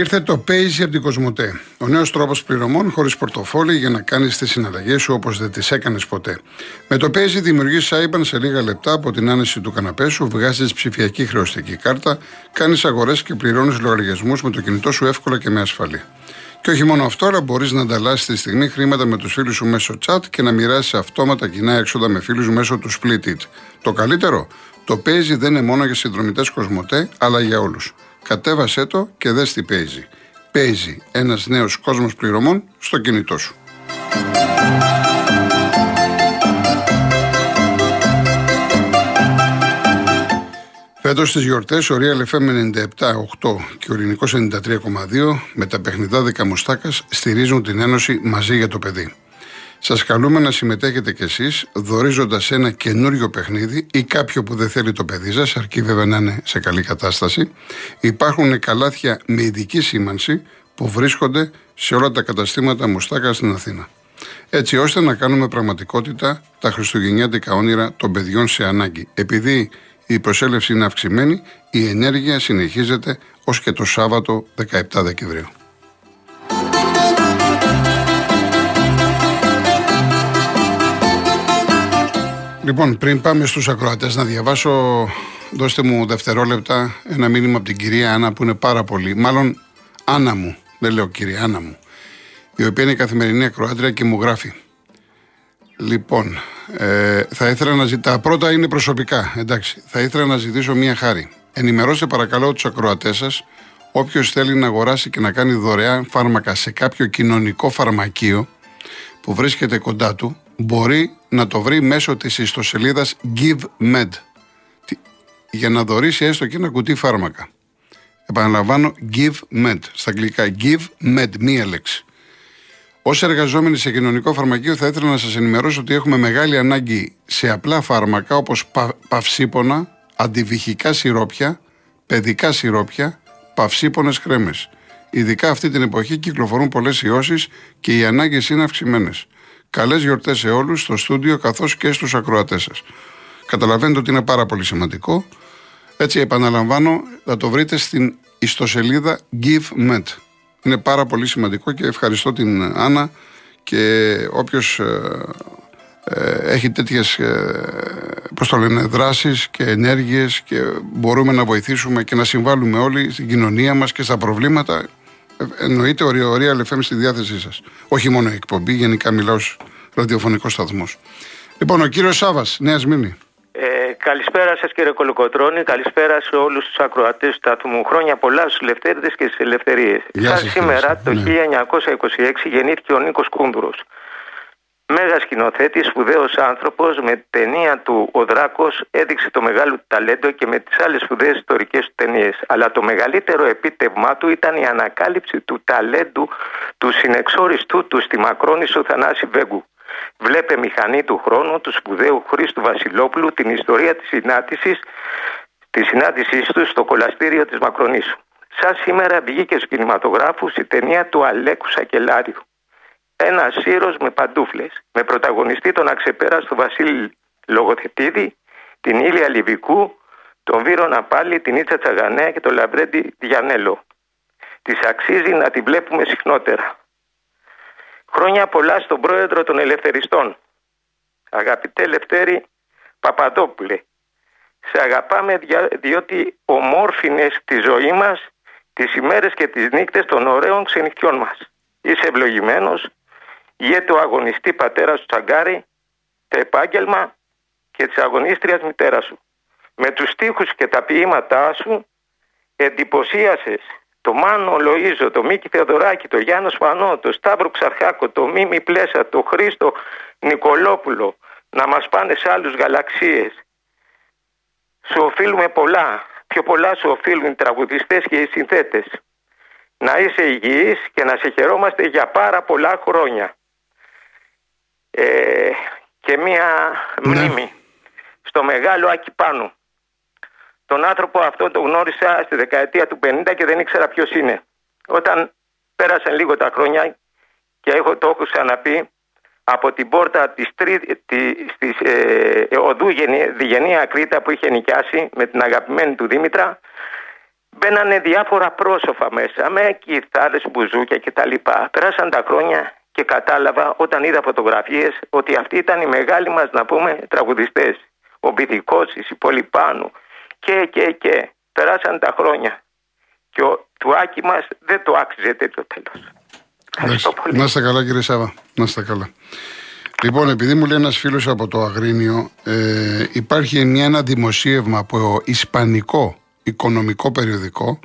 Ήρθε το Paisy από την Κοσμοτέ. Ο νέος τρόπος πληρωμών χωρίς πορτοφόλι για να κάνεις τις συναλλαγές σου όπως δεν τις έκανες ποτέ. Με το Paisy δημιουργείς IBAN σε λίγα λεπτά από την άνεση του καναπέ σου, βγάζεις ψηφιακή χρεωστική κάρτα, κάνεις αγορές και πληρώνεις λογαριασμούς με το κινητό σου εύκολα και με ασφαλή. Και όχι μόνο αυτό, αλλά μπορείς να ανταλλάσσεις τη στιγμή χρήματα με τους φίλους σου μέσω chat και να μοιράσεις αυτόματα κοινά έξοδα με φίλους σου μέσω του Split It. Το καλύτερο, το Paisy δεν είναι μόνο για συνδρομητές Κοσμοτέ, αλλά για όλους. Κατέβασέ το και δες τι παίζει. Παίζει ένας νέος κόσμος πληρωμών στο κινητό σου. Φέτος στις γιορτές ο Real FM 97,8 και ο Ελληνικό 93,2 με τα παιχνιδάδικα Μουστάκα στηρίζουν την Ένωση μαζί για το παιδί. Σας καλούμε να συμμετέχετε κι εσείς, δορίζοντα ένα καινούριο παιχνίδι ή κάποιο που δεν θέλει το παιδί σας, αρκεί βέβαια να είναι σε καλή κατάσταση. Υπάρχουν καλάθια με ειδική σήμανση που βρίσκονται σε όλα τα καταστήματα μουστάκα στην Αθήνα. Έτσι ώστε να κάνουμε πραγματικότητα τα χριστουγεννιάτικα όνειρα των παιδιών σε ανάγκη. Επειδή η προσέλευση είναι αυξημένη, η ενέργεια συνεχίζεται ως και το Σάββατο 17 Δεκεμβρίου. Λοιπόν, πριν πάμε στους ακροατές να διαβάσω, δώστε μου δευτερόλεπτα ένα μήνυμα από την κυρία Άννα που είναι πάρα πολύ, μάλλον Άννα μου, δεν λέω κυρία Άννα μου, η οποία είναι η καθημερινή ακροάτρια και μου γράφει. Λοιπόν, ε, θα ήθελα να ζητήσω, τα πρώτα είναι προσωπικά, εντάξει, θα ήθελα να ζητήσω μία χάρη. Ενημερώστε παρακαλώ τους ακροατές σας, όποιος θέλει να αγοράσει και να κάνει δωρεάν φάρμακα σε κάποιο κοινωνικό φαρμακείο που βρίσκεται κοντά του, μπορεί να το βρει μέσω της ιστοσελίδας GiveMed για να δωρήσει έστω και ένα κουτί φάρμακα. Επαναλαμβάνω, GiveMed. Στα αγγλικά GiveMed, μία λέξη. Ω εργαζόμενοι σε κοινωνικό φαρμακείο, θα ήθελα να σας ενημερώσω ότι έχουμε μεγάλη ανάγκη σε απλά φάρμακα όπως πα, παυσίπονα, αντιβυχικά σιρόπια, παιδικά σιρόπια, παυσίπονες κρέμες. Ειδικά αυτή την εποχή κυκλοφορούν πολλές ιώσεις και οι ανάγκες είναι αυξημένες. Καλές γιορτές σε όλους, στο στούντιο καθώς και στους ακροατές σας. Καταλαβαίνετε ότι είναι πάρα πολύ σημαντικό. Έτσι, επαναλαμβάνω, θα το βρείτε στην ιστοσελίδα GiveMed. Είναι πάρα πολύ σημαντικό και ευχαριστώ την Άννα και όποιος ε, ε, έχει τέτοιες ε, πώς το λένε, δράσεις και ενέργειες και μπορούμε να βοηθήσουμε και να συμβάλλουμε όλοι στην κοινωνία μας και στα προβλήματα εννοείται ο Real FM στη διάθεσή σας. Όχι μόνο η εκπομπή, γενικά μιλάω ως ραδιοφωνικός σταθμός. Λοιπόν, ο κύριος Σάβας, Νέας Μήνη. Ε, καλησπέρα σας κύριε Κολοκοτρώνη, καλησπέρα σε όλους τους ακροατές του σταθμού. Χρόνια πολλά στους ελευθέρτε και στις ελευθερίε. σήμερα, το 1926, ναι. γεννήθηκε ο Νίκος Κούνδουρο. Μέγα σκηνοθέτη, σπουδαίος άνθρωπος, με ταινία του Ο Δράκος έδειξε το μεγάλο ταλέντο και με τις άλλες σπουδαίες ιστορικές του ταινίες. Αλλά το μεγαλύτερο επίτευγμά του ήταν η ανακάλυψη του ταλέντου του συνεξόριστού του στη Μακρόνισο Θανάση Βέγκου. Βλέπε μηχανή του χρόνου του σπουδαίου Χρήστου Βασιλόπουλου την ιστορία της συνάντησης της συνάντησής του στο κολαστήριο της Μακρονήσου. Σαν σήμερα βγήκε στους κινηματογράφους η ταινία του Αλέκου Σακελάριου ένα σύρος με παντούφλες, με πρωταγωνιστή τον αξεπέραστο Βασίλη Λογοθετίδη, την Ήλια Λιβικού, τον Βύρο Ναπάλη, την Ίτσα Τσαγανέα και τον Λαμπρέντι Διανέλο. Τη αξίζει να τη βλέπουμε συχνότερα. Χρόνια πολλά στον πρόεδρο των Ελευθεριστών. Αγαπητέ Λευτέρη Παπαδόπουλε, σε αγαπάμε διότι ομόρφινες τη ζωή μας τις ημέρες και τις νύχτες των ωραίων ξενυχτιών μας. Είσαι ευλογημένος, Γιέτο αγωνιστή πατέρας του Τσαγκάρη, το επάγγελμα και της αγωνίστριας μητέρας σου. Με τους στίχους και τα ποίηματά σου εντυπωσίασες το Μάνο Λοΐζο, το Μίκη Θεοδωράκη, το Γιάννος Σπανό, το Σταύρο Ξαρχάκο, το Μίμη Πλέσα, το Χρήστο Νικολόπουλο να μας πάνε σε άλλους γαλαξίες. Σου οφείλουμε πολλά, πιο πολλά σου οφείλουν οι τραγουδιστές και οι συνθέτες. Να είσαι υγιής και να σε χαιρόμαστε για πάρα πολλά χρόνια ε, και μία ναι. μνήμη στο μεγάλο Άκη Πάνου. Τον άνθρωπο αυτό τον γνώρισα στη δεκαετία του 50 και δεν ήξερα ποιος είναι. Όταν πέρασαν λίγο τα χρόνια και έχω, το έχω ξαναπεί από την πόρτα της, τρί, της ε, οδού Διγενεία Κρήτα που είχε νοικιάσει με την αγαπημένη του Δήμητρα μπαίνανε διάφορα πρόσωπα μέσα με κιθάρες, μπουζούκια κτλ. Περάσαν τα χρόνια και κατάλαβα όταν είδα φωτογραφίες ότι αυτοί ήταν οι μεγάλοι μας να πούμε τραγουδιστές. Ο Μπιδικός, η Πολυπάνου και και και. Περάσαν τα χρόνια και ο Άκη μας δεν το άξιζε τέτοιο τέλος. Να είστε καλά κύριε Σάβα, να είστε καλά. Λοιπόν, επειδή μου λέει ένας φίλος από το Αγρίνιο, ε, υπάρχει μια, ένα δημοσίευμα από Ισπανικό οικονομικό περιοδικό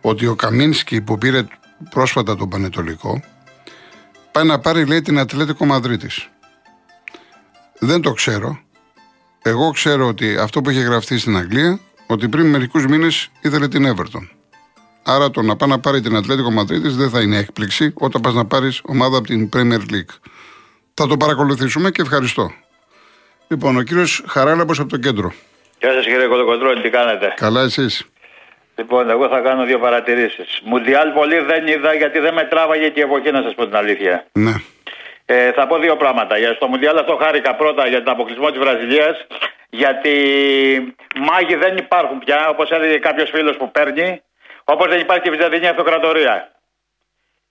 ότι ο Καμίνσκι που πήρε πρόσφατα τον Πανετολικό πάει να πάρει λέει την Ατλέτικο Μαδρίτης. Δεν το ξέρω. Εγώ ξέρω ότι αυτό που έχει γραφτεί στην Αγγλία ότι πριν μερικούς μήνες ήθελε την Everton. Άρα το να πάει να πάρει την Ατλέτικο Μαδρίτης δεν θα είναι έκπληξη όταν πας να πάρεις ομάδα από την Premier League. Θα το παρακολουθήσουμε και ευχαριστώ. Λοιπόν, ο κύριος Χαράλαμπος από το κέντρο. Γεια σας κύριε Κολοκοντρόλη, τι κάνετε; Καλά, εσείς; Λοιπόν, εγώ θα κάνω δύο παρατηρήσεις. Μουντιάλ πολύ δεν είδα γιατί δεν με τράβαγε και η εποχή, να σας πω την αλήθεια. Ναι. Ε, θα πω δύο πράγματα. Για στο Μουντιάλ αυτό χάρηκα πρώτα για τον αποκλεισμό της Βραζιλίας. Γιατί μάγοι δεν υπάρχουν πια, όπως έλεγε κάποιος φίλος που παίρνει, όπως δεν υπάρχει και Βυζαντινή Αυτοκρατορία.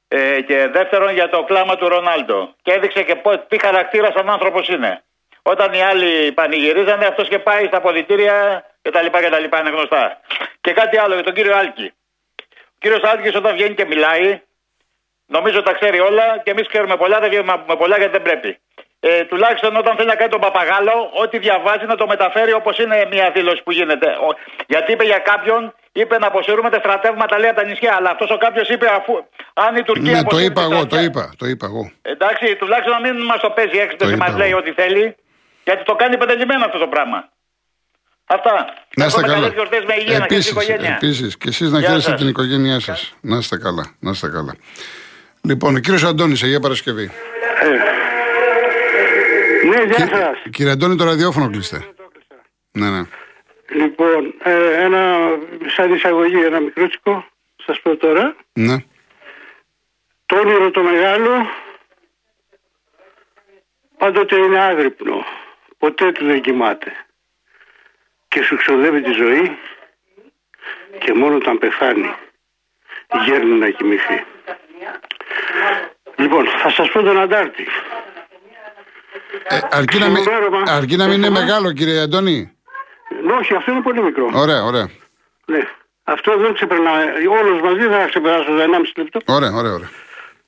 Ε, και δεύτερον για το κλάμα του Ρονάλντο. Και έδειξε και τι χαρακτήρας σαν άνθρωπος είναι. Όταν οι άλλοι πανηγυρίζανε, αυτός και πάει στα πολιτήρια κτλ. Είναι γνωστά. Και κάτι άλλο για τον κύριο Άλκη. Ο κύριος Άλκης όταν βγαίνει και μιλάει, νομίζω τα ξέρει όλα και εμείς ξέρουμε πολλά, δεν βγαίνουμε με πολλά γιατί δεν πρέπει. Ε, τουλάχιστον όταν θέλει να κάνει τον παπαγάλο, ό,τι διαβάζει να το μεταφέρει όπως είναι μια δήλωση που γίνεται. Ο, γιατί είπε για κάποιον, είπε να αποσυρούμε τα στρατεύματα λέει από τα νησιά. Αλλά αυτός ο κάποιος είπε αφού αν η Τουρκία. Ναι, το είπα εγώ, το είπα, το είπα εγώ. Εντάξει, τουλάχιστον να μην μας το παίζει έξω και μας λέει ό,τι θέλει. Γιατί το κάνει πεντελημένο αυτό το πράγμα. Αυτά. Να είστε καλά. Με υγεία, επίσης, και επίσης, και εσείς να χαίρεστε την οικογένειά σας. Να είστε καλά. Να είστε καλά. Λοιπόν, ο κύριος Αντώνης, Αγία Παρασκευή. Ε. Ναι, γεια σας. Κύριε Αντώνη, το ραδιόφωνο κλείστε. Ναι, ναι. Λοιπόν, ε, ένα σαν εισαγωγή, ένα μικρούτσικο, σας πω τώρα. Ναι. Το όνειρο το μεγάλο πάντοτε είναι άγρυπνο. Ποτέ του δεν κοιμάται. Και σου ξοδεύει τη ζωή και μόνο όταν πεθάνει γέρνει να κοιμηθεί. Λοιπόν, θα σας πω τον Αντάρτη. Ε, αρκεί, να μην, αρκεί να μην είναι μεγάλο κύριε Αντώνη; Ναι, όχι, αυτό είναι πολύ μικρό. Ωραία, ωραία. Ναι. Αυτό δεν ξεπερνάει. Όλος μαζί θα ξεπεράσω το 1,5 λεπτό. Ωραία, ωραία, ωραία.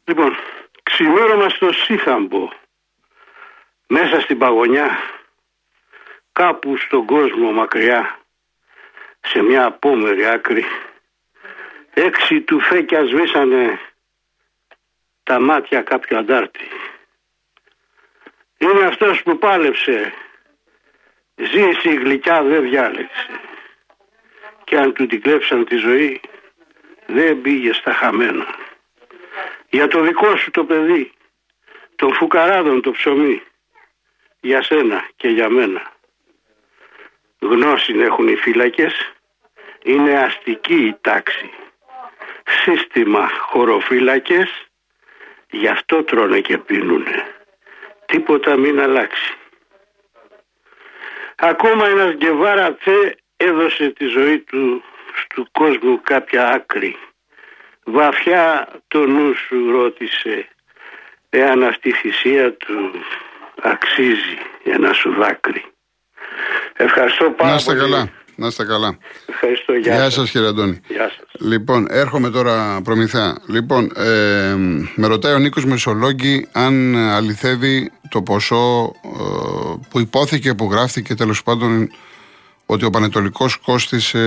Λοιπόν, ξημέρωμα στο Σύθαμπο μέσα στην παγωνιά, κάπου στον κόσμο μακριά, σε μια απόμερη άκρη, έξι του φέκια σβήσανε τα μάτια κάποιου αντάρτη. Είναι αυτός που πάλεψε, ζήσει γλυκιά δεν διάλεξε και αν του την κλέψαν τη ζωή δεν πήγε στα χαμένα. Για το δικό σου το παιδί, τον φουκαράδων το ψωμί, για σένα και για μένα. Γνώση έχουν οι φύλακες, είναι αστική η τάξη. Σύστημα χωροφύλακες, γι' αυτό τρώνε και πίνουνε. Τίποτα μην αλλάξει. Ακόμα ένας Γκεβάρα Τσε έδωσε τη ζωή του στου κόσμου κάποια άκρη. Βαθιά το νου σου ρώτησε εάν αυτή η θυσία του αξίζει ένα σου δάκρυ. Ευχαριστώ πάρα Να είστε πολύ. καλά. Να είστε καλά. Ευχαριστώ. Γεια, Γεια σας. σας κύριε Αντώνη. Γεια σας. Λοιπόν, έρχομαι τώρα προμηθέα. Λοιπόν, ε, με ρωτάει ο Νίκος Μεσολόγγι αν αληθεύει το ποσό ε, που υπόθηκε, που γράφτηκε τέλος πάντων ότι ο Πανετολικός κόστησε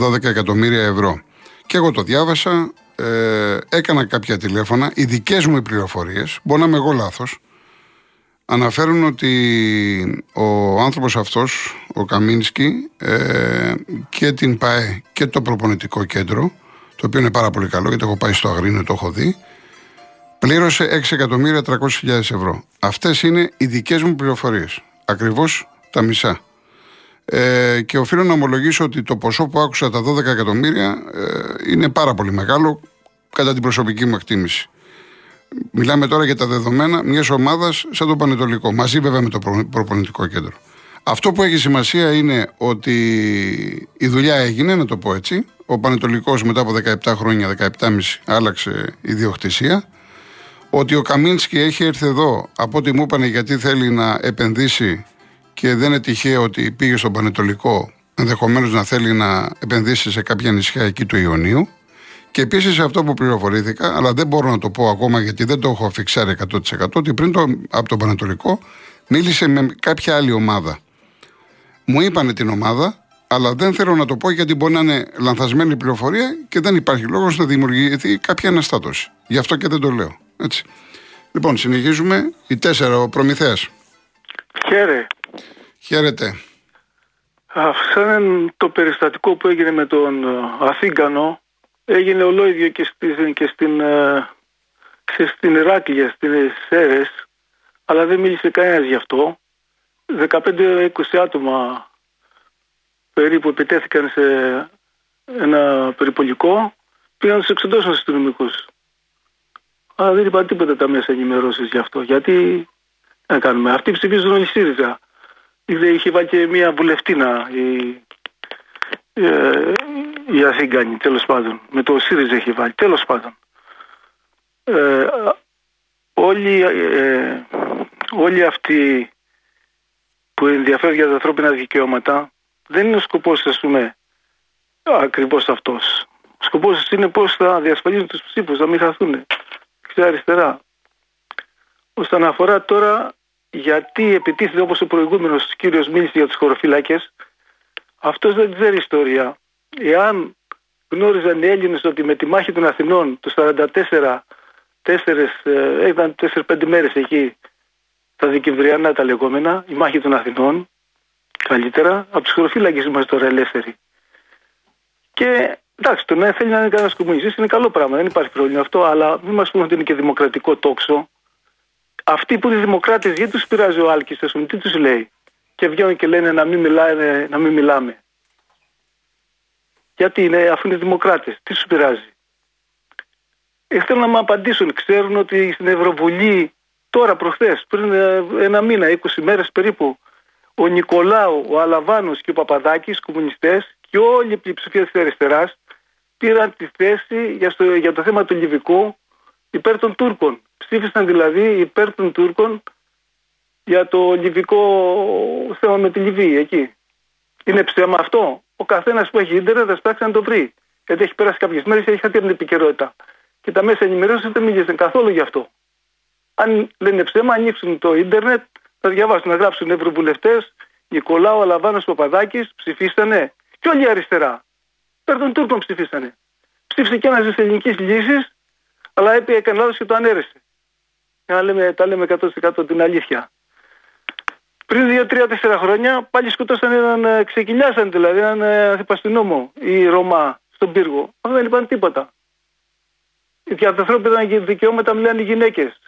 12 εκατομμύρια ευρώ. Και εγώ το διάβασα, ε, έκανα κάποια τηλέφωνα, οι δικές μου οι πληροφορίες, μπορεί να είμαι εγώ λάθος, αναφέρουν ότι ο άνθρωπος αυτός, ο Καμίνσκι ε, και την ΠΑΕ και το προπονητικό κέντρο, το οποίο είναι πάρα πολύ καλό γιατί έχω πάει στο Αγρίνιο, το έχω δει, πλήρωσε 6.300.000 ευρώ. Αυτές είναι οι δικές μου πληροφορίες. Ακριβώς τα μισά. Ε, και οφείλω να ομολογήσω ότι το ποσό που άκουσα τα 12 εκατομμύρια ε, είναι πάρα πολύ μεγάλο κατά την προσωπική μου εκτίμηση. Μιλάμε τώρα για τα δεδομένα μιας ομάδας σαν το Πανετολικό, μαζί βέβαια με το προ- προπονητικό κέντρο. Αυτό που έχει σημασία είναι ότι η δουλειά έγινε, να το πω έτσι, ο Πανετολικός μετά από 17 χρόνια, 17,5 άλλαξε ιδιοκτησία. Ότι ο Καμίνσκι έχει έρθει εδώ από ό,τι μου είπανε γιατί θέλει να επενδύσει και δεν είναι τυχαίο ότι πήγε στον Πανετολικό ενδεχομένως να θέλει να επενδύσει σε κάποια νησιά εκεί του Ιωνίου. Και επίσης αυτό που πληροφορήθηκα, αλλά δεν μπορώ να το πω ακόμα γιατί δεν το έχω αφιξάρει 100%, ότι πριν το, από τον Πανετολικό μίλησε με κάποια άλλη ομάδα. Μου είπανε την ομάδα, αλλά δεν θέλω να το πω γιατί μπορεί να είναι λανθασμένη πληροφορία και δεν υπάρχει λόγος να δημιουργηθεί κάποια αναστάτωση. Γι' αυτό και δεν το λέω. Έτσι. Λοιπόν, συνεχίζουμε. Η τέσσερα, ο Προμηθέας. Χαίρε. Χαίρετε. Αυτό είναι το περιστατικό που έγινε με τον ε, Αθήγκανο. Έγινε ολόιδιο και, στη, και στην, ε, και στην Ηράκλεια, στις Σέρες, αλλά δεν μίλησε κανένας γι' αυτό. 15-20 άτομα περίπου επιτέθηκαν σε ένα περιπολικό, πήγαν στους εξοντώσουν αστυνομικούς. Αλλά δεν είπαν τίποτα τα μέσα ενημερώσεις γι' αυτό. Γιατί να κάνουμε. Αυτοί ψηφίζουν όλοι ΣΥΡΙΖΑ. Είχε βάλει και μια βουλευτήνα η, ε, η Αθήγκανη, τέλος πάντων. Με το ΣΥΡΙΖΑ έχει βάλει, τέλος πάντων. Ε, όλοι, ε, όλοι αυτοί που ενδιαφέρουν για τα ανθρώπινα δικαιώματα δεν είναι ο σκοπός, ας πούμε, ακριβώς αυτός. Ο σκοπός είναι πώς θα διασφαλίζουν τους ψήφους, να μην χαθούν. αριστερά. Όσον αφορά τώρα γιατί επιτίθεται όπως ο προηγούμενος κύριος μίλησε για τους χωροφύλακες, αυτός δεν ξέρει ιστορία. Εάν γνώριζαν οι Έλληνες ότι με τη μάχη των Αθηνών το 44 τέσσερες, ε, ήταν 4-5 μέρες εκεί τα δικαιβριανά τα λεγόμενα, η μάχη των Αθηνών, καλύτερα, από τους χωροφύλακες είμαστε τώρα ελεύθεροι. Και εντάξει, το να θέλει να είναι κανένας κομμουνιστής είναι καλό πράγμα, δεν υπάρχει πρόβλημα αυτό, αλλά μην μας πούμε ότι είναι και δημοκρατικό τόξο αυτοί που είναι δημοκράτες, γιατί τους πειράζει ο Άλκης, α πούμε, τι τους λέει. Και βγαίνουν και λένε να μην, μιλάνε, να μην μιλάμε. Γιατί είναι, αφού είναι δημοκράτε, τι του πειράζει. Ε, θέλω να μου απαντήσουν. Ξέρουν ότι στην Ευρωβουλή τώρα προχθέ, πριν ε, ένα μήνα, 20 μέρε περίπου, ο Νικολάου, ο Αλαβάνο και ο Παπαδάκη, κομμουνιστέ και όλη η πλειοψηφία τη αριστερά πήραν τη θέση για, στο, για το θέμα του Λιβικού υπέρ των Τούρκων. Ψήφισαν δηλαδή υπέρ των Τούρκων για το λιβικό θέμα με τη Λιβύη εκεί. Είναι ψέμα αυτό. Ο καθένας που έχει ίντερνετ θα σπάξει να το βρει. Γιατί έχει περάσει κάποιες μέρες και έχει χαθεί την επικαιρότητα. Και τα μέσα ενημέρωσης δεν μίλησαν καθόλου γι' αυτό. Αν λένε ψέμα, ανοίξουν το ίντερνετ, θα διαβάσουν, να γράψουν ευρωβουλευτές, Νικολάου Αλαβάνος Παπαδάκης, ψηφίσανε. Και όλοι αριστερά. Πέρ των Τούρκων ψηφίσανε. Ψήφισε και ένας της ελληνικής λύσης, αλλά έκανε λάθος και το ανέρεσε. Να λέμε, τα λέμε 100% την αλήθεια. Πριν 2-3-4 χρόνια πάλι σκοτώσαν έναν, ε, ξεκινιάσαν δηλαδή έναν ε, αντιπαστηνόμο η Ρωμά στον πύργο. Αυτό δεν είπαν τίποτα. Για τα ανθρώπινα δικαιώματα μιλάνε οι γυναίκες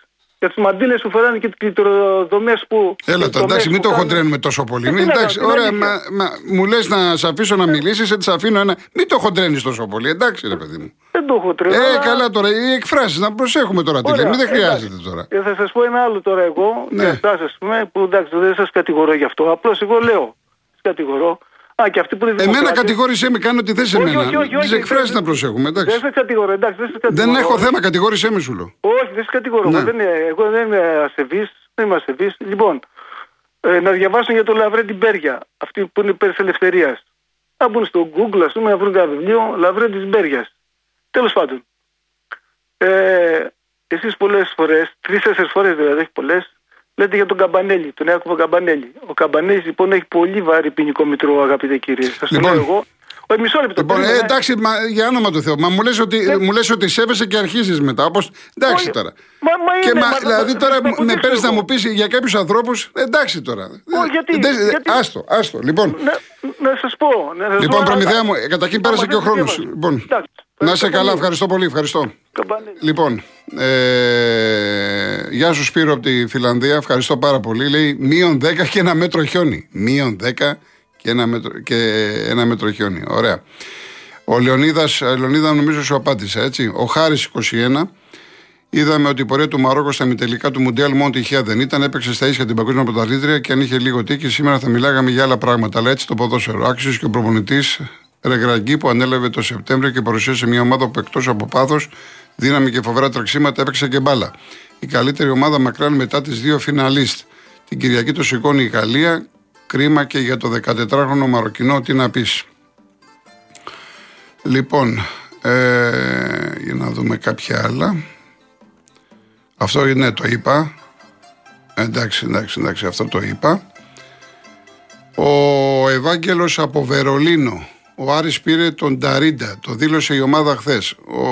για τις μαντήλες που φοράνε και τις κλειτροδομέ που. Έλα, εντάξει, μην το χοντρένουμε τόσο πολύ. Ε, μην, εντάξει, ωραία, μα, μα, μου λες να σε αφήσω να μιλήσεις, έτσι σε αφήνω ένα. Μην το χοντρένεις τόσο πολύ, εντάξει, ρε παιδί μου. Δεν το χοντρένω. Ε, καλά τώρα, οι εκφράσεις, να προσέχουμε τώρα τι λέμε. Δεν χρειάζεται τώρα. Ε, θα σας πω ένα άλλο τώρα εγώ, ναι. εσάς, πούμε, που εντάξει, δεν σας κατηγορώ γι' αυτό. Απλώς εγώ λέω. Κατηγορώ Α, και αυτοί που είναι Εμένα κατηγόρησέ με, κάνω ότι θες εμένα. Τις εκφράσεις να προσέχουμε. Εντάξει. Δεν σε κατηγορώ, εντάξει. Δεν, σε κατηγορώ. δεν έχω θέμα, κατηγόρησέ με σου λέω. Όχι, δεν σε κατηγορώ. Ναι. Δεν, εγώ δεν είμαι ασεβής. Δεν είμαι ασεβής. Λοιπόν, ε, να διαβάσω για τον Λαβρέντι Μπέρια, αυτή που είναι υπέρ της ελευθερίας. Να μπουν στο Google, ας πούμε, να βρουν ένα βιβλίο Λαβρέντι Μπέριας. Τέλος πάντων. Ε, Εσείς πολλές φορές, τρει-τέσσερι φορές δηλαδή, έχει πολλές, Λέτε για τον Καμπανέλη, τον Ιάκωβο Καμπανέλη. Ο Καμπανέλης λοιπόν έχει πολύ βαρύ ποινικό μητρό, αγαπητέ κύριε. Σας το λοιπόν, λέω εγώ. Ο, μισό λεπτό. Λοιπόν, ε, εντάξει, μα, για όνομα του Θεού. Μα μου λες ότι, ναι. μου λες ότι σέβεσαι και αρχίζεις μετά. Όπως, εντάξει Όχι, τώρα. Μα, μα και είναι, μα, δηλαδή τώρα με παίρνεις να μου πεις για κάποιους ανθρώπους. Εντάξει τώρα. Όχι, γιατί, ε, γιατί, Άστο, άστο. Λοιπόν, να, να σας πω. Να σας λοιπόν, προμηθέα μου, καταρχήν πέρασε και ο χρόνος. Λοιπόν, να είσαι καλά, ευχαριστώ πολύ. Ευχαριστώ. Λοιπόν, ε, γεια σου Σπύρο από τη Φιλανδία, ευχαριστώ πάρα πολύ. Λέει μείον 10 και ένα μέτρο χιόνι. Μείον 10 και ένα μέτρο, και ένα μέτρο χιόνι. Ωραία. Ο Λεωνίδας, Λεωνίδα νομίζω σου απάντησε έτσι. Ο Χάρης 21. Είδαμε ότι η πορεία του Μαρόκο στα μητελικά του Μουντιάλ μόνο τυχαία δεν ήταν. Έπαιξε στα ίσια την παγκόσμια πρωταθλήτρια και αν είχε λίγο τύχη, σήμερα θα μιλάγαμε για άλλα πράγματα. Αλλά έτσι το ποδόσφαιρο. Άξιος και ο προπονητής Ρεγραγκή που ανέλαβε το Σεπτέμβριο και παρουσίασε μια ομάδα που εκτός από πάθος, δύναμη και φοβερά τρεξίματα έπαιξε και μπάλα. Η καλύτερη ομάδα μακράν μετά τις δύο φιναλίστ. Την Κυριακή το σηκώνει η Γαλλία. Κρίμα και για το 14χρονο Μαροκινό, τι να πεις. Λοιπόν, ε, για να δούμε κάποια άλλα. Αυτό ναι, το είπα. Εντάξει, εντάξει, εντάξει, αυτό το είπα. Ο Ευάγγελος από Βερολίνο. Ο Άρης πήρε τον Ταρίντα. Το δήλωσε η ομάδα χθες. Ο...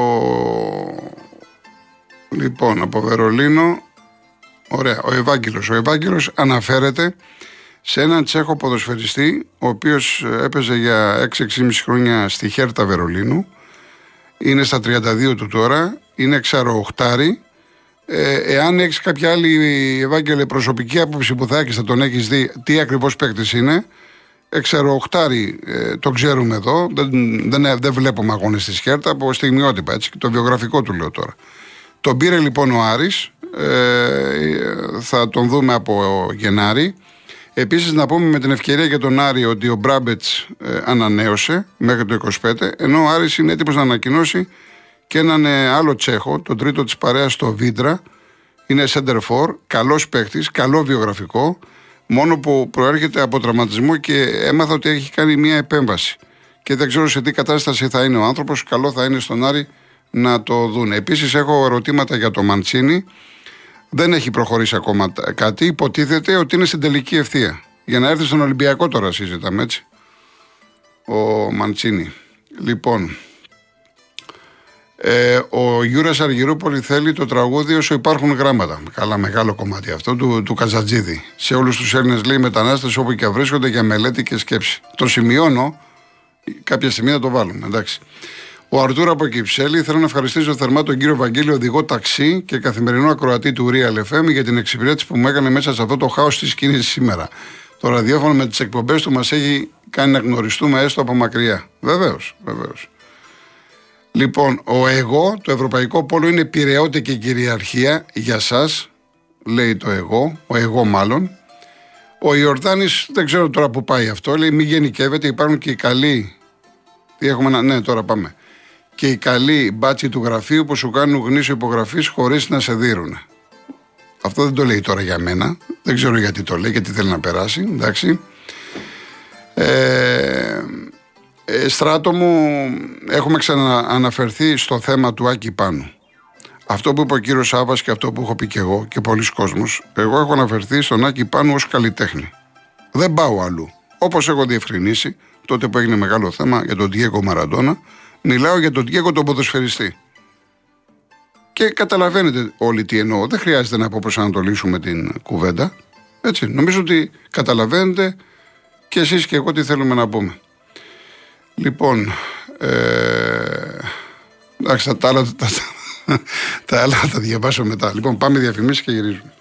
Λοιπόν, από Βερολίνο. Ωραία, ο Ευάγγελος. Ο Ευάγγελος αναφέρεται σε έναν Τσέχο ποδοσφαιριστή, ο οποίος έπαιζε για 6-6,5 χρόνια στη Χέρτα Βερολίνου. Είναι στα 32 του τώρα. Είναι ξαροχτάρι ε, εάν έχεις κάποια άλλη Ευάγγελε προσωπική άποψη που θα έχεις, θα τον έχεις δει τι ακριβώς παίκτης είναι. Εξαιροχτάρι, ε, το ξέρουμε εδώ. Δεν, δεν, δεν βλέπουμε αγώνε στη Σχέρτα από στιγμιότυπα. Έτσι, το βιογραφικό του λέω τώρα. Τον πήρε λοιπόν ο Άρης, ε, θα τον δούμε από Γενάρη. Επίσης να πούμε με την ευκαιρία για τον Άρη ότι ο Μπράμπετς ε, ανανέωσε μέχρι το 25, ενώ ο Άρης είναι έτοιμος να ανακοινώσει και έναν ε, άλλο Τσέχο, τον τρίτο της παρέας στο Βίντρα. Είναι center for, καλός παίχτη, καλό βιογραφικό. Μόνο που προέρχεται από τραυματισμό και έμαθα ότι έχει κάνει μια επέμβαση. Και δεν ξέρω σε τι κατάσταση θα είναι ο άνθρωπος. Καλό θα είναι στον Άρη να το δουν. Επίσης, έχω ερωτήματα για το Μαντσίνη. Δεν έχει προχωρήσει ακόμα κάτι. Υποτίθεται ότι είναι στην τελική ευθεία. Για να έρθει στον Ολυμπιακό τώρα συζητάμε έτσι. Ο Μαντσίνη. Λοιπόν, ε, ο Γιούρας Αργυρούπολη θέλει το τραγούδι όσο υπάρχουν γράμματα. Καλά, μεγάλο κομμάτι αυτό του, του Καζαντζίδη. Σε όλους τους Έλληνες λέει μετανάστες όπου και βρίσκονται για μελέτη και σκέψη. Το σημειώνω, κάποια στιγμή θα το βάλουμε, εντάξει. Ο Αρτούρα από Κυψέλη θέλω να ευχαριστήσω θερμά τον κύριο Βαγγέλη, οδηγό ταξί και καθημερινό ακροατή του Real FM για την εξυπηρέτηση που μου έκανε μέσα σε αυτό το χάος της κίνηση σήμερα. Το ραδιόφωνο με τις εκπομπές του μας έχει κάνει να γνωριστούμε έστω από μακριά. Βεβαίως, βεβαίως. Λοιπόν, ο εγώ, το ευρωπαϊκό πόλο είναι πυρεότητα και κυριαρχία για σας, λέει το εγώ, ο εγώ μάλλον. Ο Ιορδάνης, δεν ξέρω τώρα που πάει αυτό, λέει μη γενικεύεται, υπάρχουν και οι καλοί, τι έχουμε να, ναι τώρα πάμε, και οι καλοί μπάτσι του γραφείου που σου κάνουν γνήσιο υπογραφής χωρίς να σε δίνουν. Αυτό δεν το λέει τώρα για μένα, δεν ξέρω γιατί το λέει, γιατί θέλει να περάσει, εντάξει. Ε, ε, στράτο μου, έχουμε ξανααναφερθεί στο θέμα του Άκη Πάνου. Αυτό που είπε ο κύριος Σάβα και αυτό που έχω πει και εγώ και πολλοί κόσμος, εγώ έχω αναφερθεί στον Άκη Πάνου ως καλλιτέχνη. Δεν πάω αλλού. Όπως έχω διευκρινίσει, τότε που έγινε μεγάλο θέμα για τον Διέκο Μαραντόνα, μιλάω για τον Διέκο τον ποδοσφαιριστή. Και καταλαβαίνετε όλοι τι εννοώ. Δεν χρειάζεται να αποπροσανατολίσουμε την κουβέντα. Έτσι, νομίζω ότι καταλαβαίνετε και εσείς και εγώ τι θέλουμε να πούμε. Λοιπόν, ε, εντάξει, τα άλλα, τα, τα άλλα θα τα διαβάσω μετά. Λοιπόν, πάμε διαφημίσεις και γυρίζουμε.